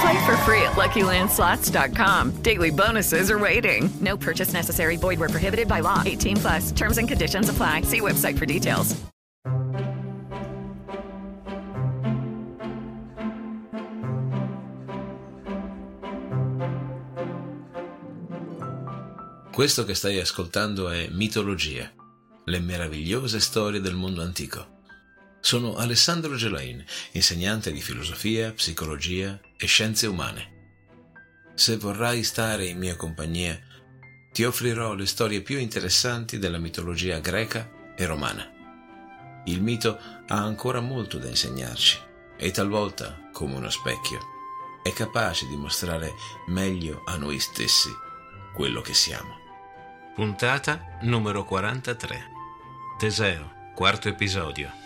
Play for free at LuckyLandSlots.com. Daily bonuses are waiting. No purchase necessary. Void where prohibited by law. 18 plus. Terms and conditions apply. See website for details. Questo che stai ascoltando è Mitologia, le meravigliose storie del mondo antico. Sono Alessandro Gelain, insegnante di filosofia, psicologia e scienze umane. Se vorrai stare in mia compagnia, ti offrirò le storie più interessanti della mitologia greca e romana. Il mito ha ancora molto da insegnarci e talvolta, come uno specchio, è capace di mostrare meglio a noi stessi quello che siamo. Puntata numero 43. Teseo, quarto episodio.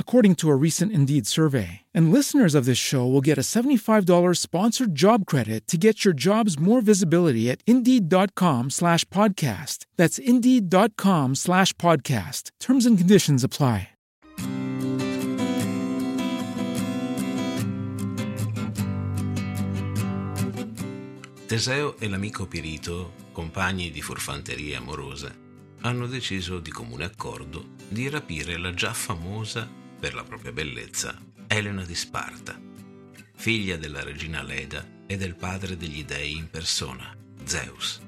according to a recent Indeed survey. And listeners of this show will get a $75 sponsored job credit to get your jobs more visibility at Indeed.com slash podcast. That's Indeed.com slash podcast. Terms and conditions apply. Teseo e l'amico Pirito, compagni di furfanterie amorose, hanno deciso di comune accordo di rapire la già famosa per la propria bellezza Elena di Sparta, figlia della regina Leda e del padre degli dei in persona, Zeus.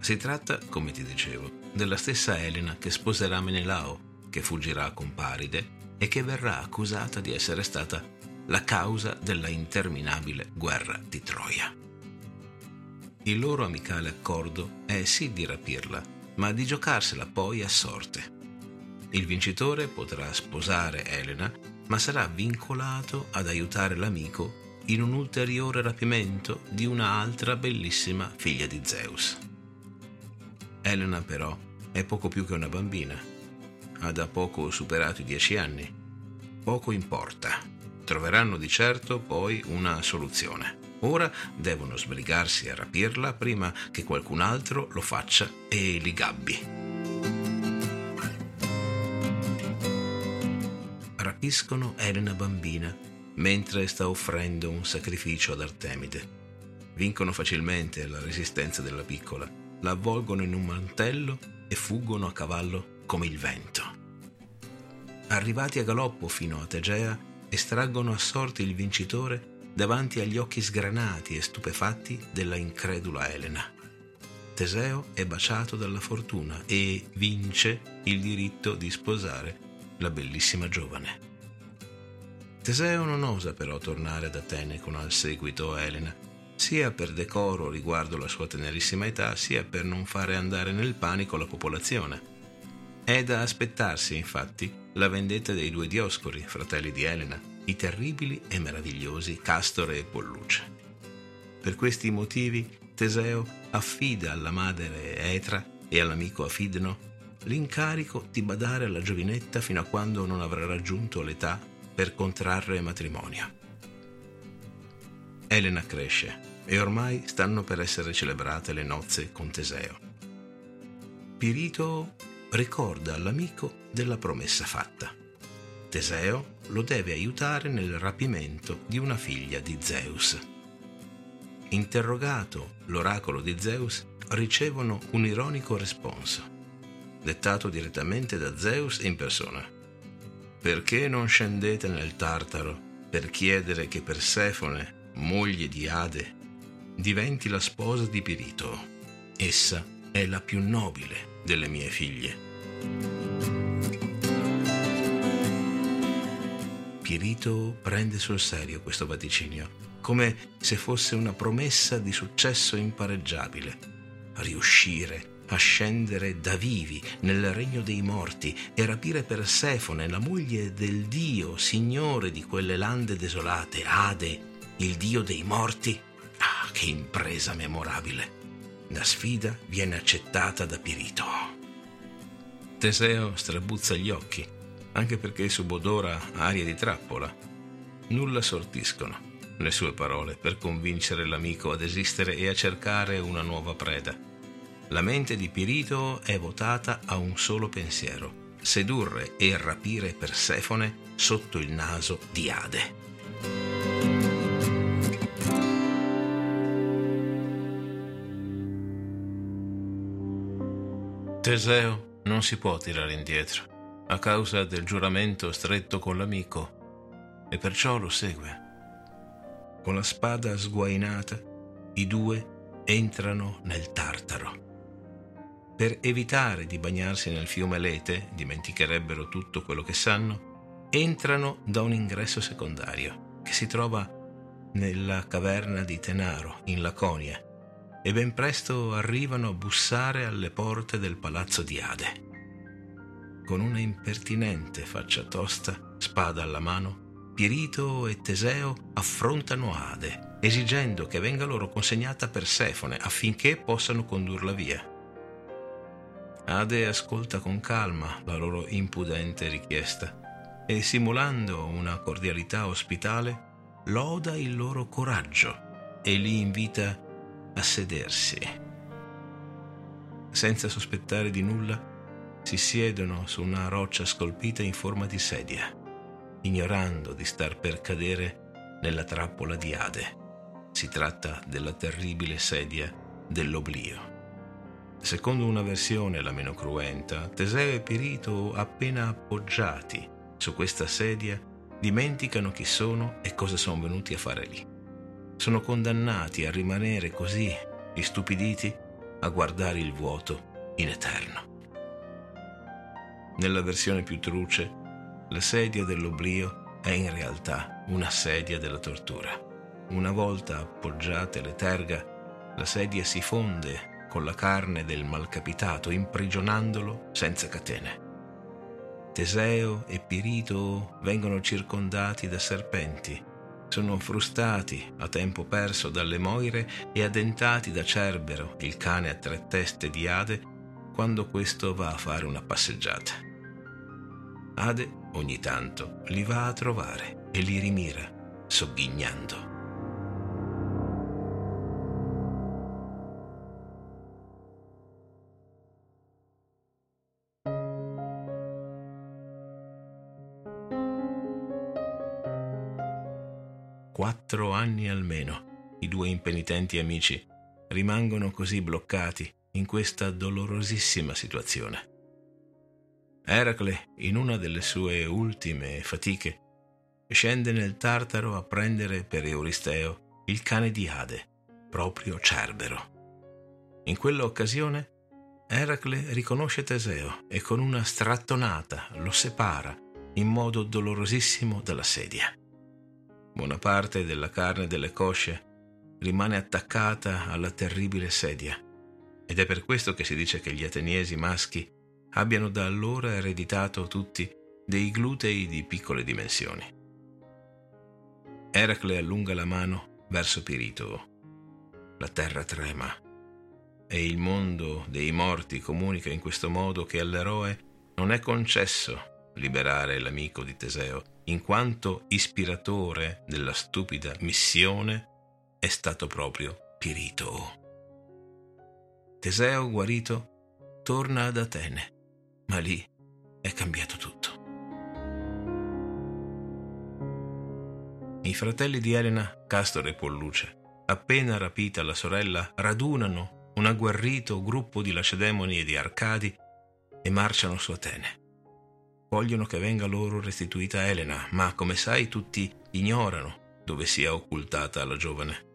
Si tratta, come ti dicevo, della stessa Elena che sposerà Menelao, che fuggirà con Paride e che verrà accusata di essere stata la causa della interminabile guerra di Troia. Il loro amicale accordo è sì di rapirla, ma di giocarsela poi a sorte. Il vincitore potrà sposare Elena, ma sarà vincolato ad aiutare l'amico in un ulteriore rapimento di un'altra bellissima figlia di Zeus. Elena però è poco più che una bambina. Ha da poco superato i dieci anni. Poco importa. Troveranno di certo poi una soluzione. Ora devono sbrigarsi a rapirla prima che qualcun altro lo faccia e li gabbi. Rapiscono Elena bambina mentre sta offrendo un sacrificio ad Artemide. Vincono facilmente la resistenza della piccola, la avvolgono in un mantello e fuggono a cavallo come il vento. Arrivati a galoppo fino a Tegea, estraggono a sorte il vincitore davanti agli occhi sgranati e stupefatti della incredula Elena. Teseo è baciato dalla fortuna e vince il diritto di sposare la bellissima giovane. Teseo non osa però tornare ad Atene con al seguito Elena, sia per decoro riguardo la sua tenerissima età, sia per non fare andare nel panico la popolazione. È da aspettarsi, infatti, la vendetta dei due Dioscori, fratelli di Elena, i terribili e meravigliosi Castore e Polluce. Per questi motivi Teseo affida alla madre Etra e all'amico Afidno l'incarico di badare alla giovinetta fino a quando non avrà raggiunto l'età per contrarre matrimonio. Elena cresce e ormai stanno per essere celebrate le nozze con Teseo. Pirito ricorda all'amico della promessa fatta. Teseo lo deve aiutare nel rapimento di una figlia di Zeus. Interrogato l'oracolo di Zeus, ricevono un ironico responso, dettato direttamente da Zeus in persona. Perché non scendete nel Tartaro per chiedere che Persefone, moglie di Ade, diventi la sposa di Pirito? Essa è la più nobile delle mie figlie. Pirito prende sul serio questo vaticinio, come se fosse una promessa di successo impareggiabile. Riuscire a scendere da vivi nel regno dei morti e rapire Persefone, la moglie del dio, signore di quelle lande desolate, Ade, il dio dei morti? Ah, che impresa memorabile! La sfida viene accettata da Pirito. Teseo strabuzza gli occhi, anche perché subodora aria di trappola. Nulla sortiscono le sue parole per convincere l'amico ad esistere e a cercare una nuova preda. La mente di Pirito è votata a un solo pensiero, sedurre e rapire Persefone sotto il naso di Ade. Teseo non si può tirare indietro a causa del giuramento stretto con l'amico e perciò lo segue. Con la spada sguainata, i due entrano nel Tartaro. Per evitare di bagnarsi nel fiume Lete, dimenticherebbero tutto quello che sanno, entrano da un ingresso secondario che si trova nella caverna di Tenaro, in Laconia, e ben presto arrivano a bussare alle porte del palazzo di Ade. Con una impertinente faccia tosta, spada alla mano, Pirito e Teseo affrontano Ade, esigendo che venga loro consegnata Persefone affinché possano condurla via. Ade ascolta con calma la loro impudente richiesta e, simulando una cordialità ospitale, loda il loro coraggio e li invita a sedersi. Senza sospettare di nulla, si siedono su una roccia scolpita in forma di sedia, ignorando di star per cadere nella trappola di Ade. Si tratta della terribile sedia dell'oblio. Secondo una versione, la meno cruenta, Teseo e Pirito, appena appoggiati su questa sedia, dimenticano chi sono e cosa sono venuti a fare lì sono condannati a rimanere così, istupiditi, a guardare il vuoto in eterno. Nella versione più truce, la sedia dell'oblio è in realtà una sedia della tortura. Una volta appoggiate le terga, la sedia si fonde con la carne del malcapitato, imprigionandolo senza catene. Teseo e Pirito vengono circondati da serpenti sono frustati a tempo perso dalle moire e addentati da Cerbero, il cane a tre teste di Ade, quando questo va a fare una passeggiata. Ade ogni tanto li va a trovare e li rimira, sogghignando. Quattro anni almeno, i due impenitenti amici rimangono così bloccati in questa dolorosissima situazione. Eracle, in una delle sue ultime fatiche, scende nel Tartaro a prendere per Euristeo il cane di Ade, proprio Cerbero. In quella occasione Eracle riconosce Teseo e con una strattonata lo separa in modo dolorosissimo dalla sedia. Buona parte della carne delle cosce rimane attaccata alla terribile sedia ed è per questo che si dice che gli ateniesi maschi abbiano da allora ereditato tutti dei glutei di piccole dimensioni. Eracle allunga la mano verso Pirito. La terra trema e il mondo dei morti comunica in questo modo che all'eroe non è concesso liberare l'amico di Teseo, in quanto ispiratore della stupida missione è stato proprio Pirito. Teseo, guarito, torna ad Atene, ma lì è cambiato tutto. I fratelli di Elena, Castore e Polluce, appena rapita la sorella, radunano un agguerrito gruppo di lacedemoni e di arcadi e marciano su Atene. Vogliono che venga loro restituita Elena, ma come sai tutti ignorano dove sia occultata la giovane.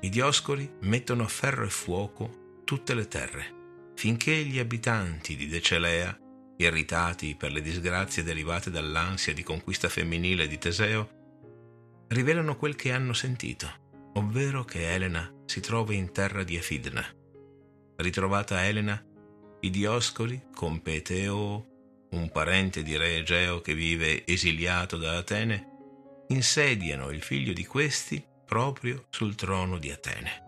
I Dioscori mettono a ferro e fuoco tutte le terre, finché gli abitanti di Decelea, irritati per le disgrazie derivate dall'ansia di conquista femminile di Teseo, rivelano quel che hanno sentito ovvero che Elena si trova in terra di Efidna. Ritrovata Elena, i Dioscoli, con Peteo, un parente di re Egeo che vive esiliato da Atene, insediano il figlio di questi proprio sul trono di Atene.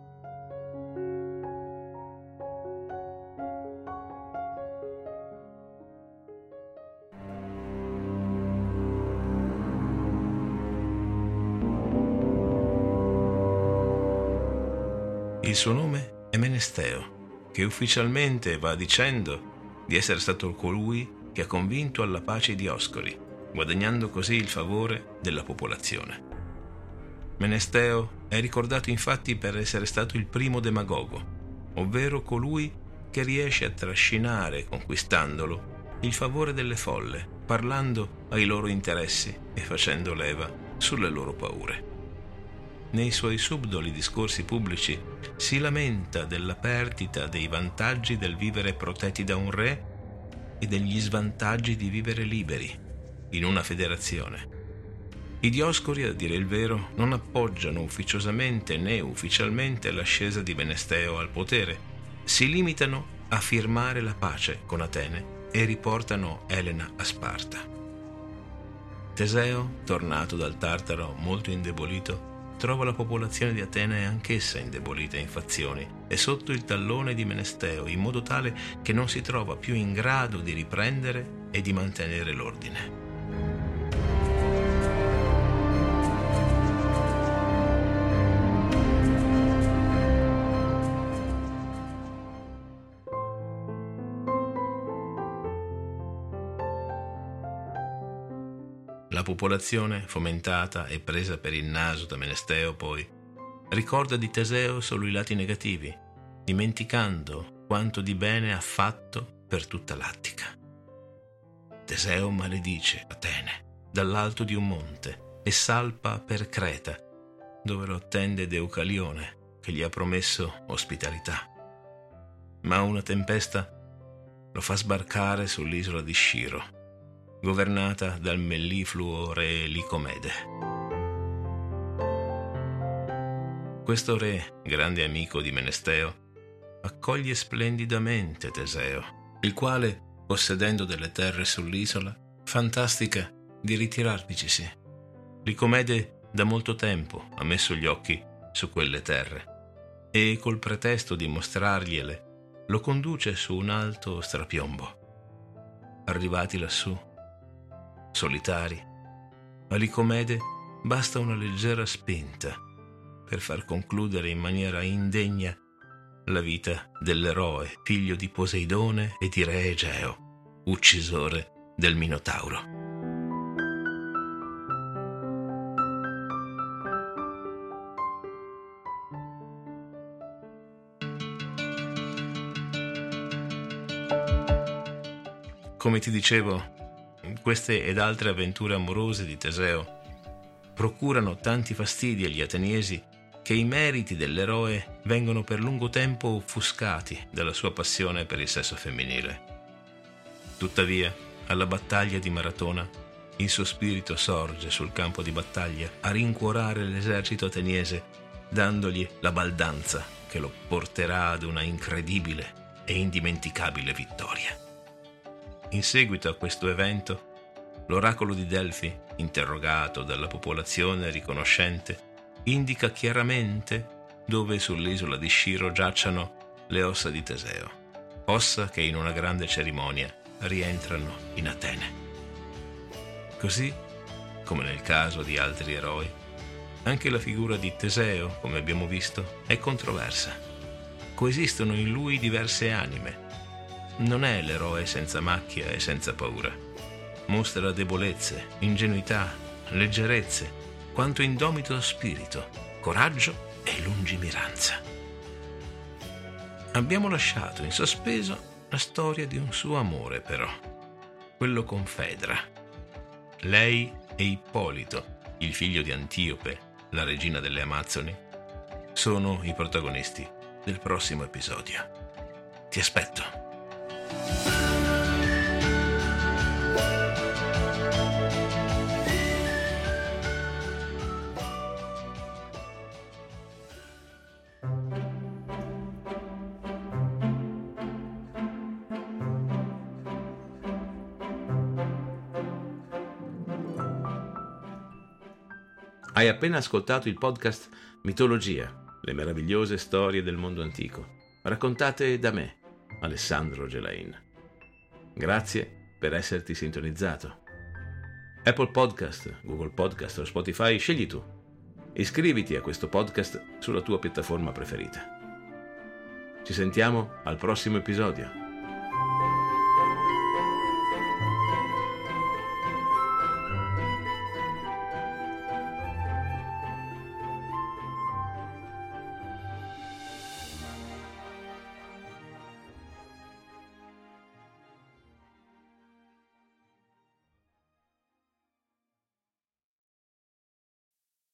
Il suo nome è Menesteo, che ufficialmente va dicendo di essere stato colui che ha convinto alla pace i Dioscoli, guadagnando così il favore della popolazione. Menesteo è ricordato infatti per essere stato il primo demagogo, ovvero colui che riesce a trascinare, conquistandolo, il favore delle folle, parlando ai loro interessi e facendo leva sulle loro paure nei suoi subdoli discorsi pubblici si lamenta della perdita dei vantaggi del vivere protetti da un re e degli svantaggi di vivere liberi in una federazione. I Dioscori, a dire il vero, non appoggiano ufficiosamente né ufficialmente l'ascesa di Benesteo al potere, si limitano a firmare la pace con Atene e riportano Elena a Sparta. Teseo, tornato dal Tartaro molto indebolito, trova la popolazione di Atene anch'essa indebolita in fazioni e sotto il tallone di Menesteo, in modo tale che non si trova più in grado di riprendere e di mantenere l'ordine. Popolazione, fomentata e presa per il naso da Menesteo, poi, ricorda di Teseo solo i lati negativi, dimenticando quanto di bene ha fatto per tutta l'Attica. Teseo maledice Atene dall'alto di un monte e salpa per Creta, dove lo attende Deucalione, che gli ha promesso ospitalità. Ma una tempesta lo fa sbarcare sull'isola di Sciro governata dal mellifluo re Licomede. Questo re, grande amico di Menesteo, accoglie splendidamente Teseo, il quale, possedendo delle terre sull'isola, fantastica di ritirarvicisi. Licomede da molto tempo ha messo gli occhi su quelle terre e col pretesto di mostrargliele lo conduce su un alto strapiombo. Arrivati lassù, solitari. A Licomede basta una leggera spinta per far concludere in maniera indegna la vita dell'eroe, figlio di Poseidone e di Re Egeo, uccisore del Minotauro. Come ti dicevo, queste ed altre avventure amorose di Teseo procurano tanti fastidi agli ateniesi che i meriti dell'eroe vengono per lungo tempo offuscati dalla sua passione per il sesso femminile. Tuttavia, alla battaglia di Maratona, il suo spirito sorge sul campo di battaglia a rincuorare l'esercito ateniese, dandogli la baldanza che lo porterà ad una incredibile e indimenticabile vittoria. In seguito a questo evento, l'oracolo di Delfi, interrogato dalla popolazione riconoscente, indica chiaramente dove sull'isola di Sciro giacciano le ossa di Teseo, ossa che in una grande cerimonia rientrano in Atene. Così, come nel caso di altri eroi, anche la figura di Teseo, come abbiamo visto, è controversa. Coesistono in lui diverse anime. Non è l'eroe senza macchia e senza paura mostra debolezze, ingenuità, leggerezze, quanto indomito spirito, coraggio e lungimiranza. Abbiamo lasciato in sospeso la storia di un suo amore, però, quello con Fedra. Lei e Ippolito, il figlio di Antiope, la regina delle Amazzoni, sono i protagonisti del prossimo episodio. Ti aspetto. Hai appena ascoltato il podcast Mitologia, le meravigliose storie del mondo antico, raccontate da me, Alessandro Gelain. Grazie per esserti sintonizzato. Apple Podcast, Google Podcast o Spotify, scegli tu. Iscriviti a questo podcast sulla tua piattaforma preferita. Ci sentiamo al prossimo episodio.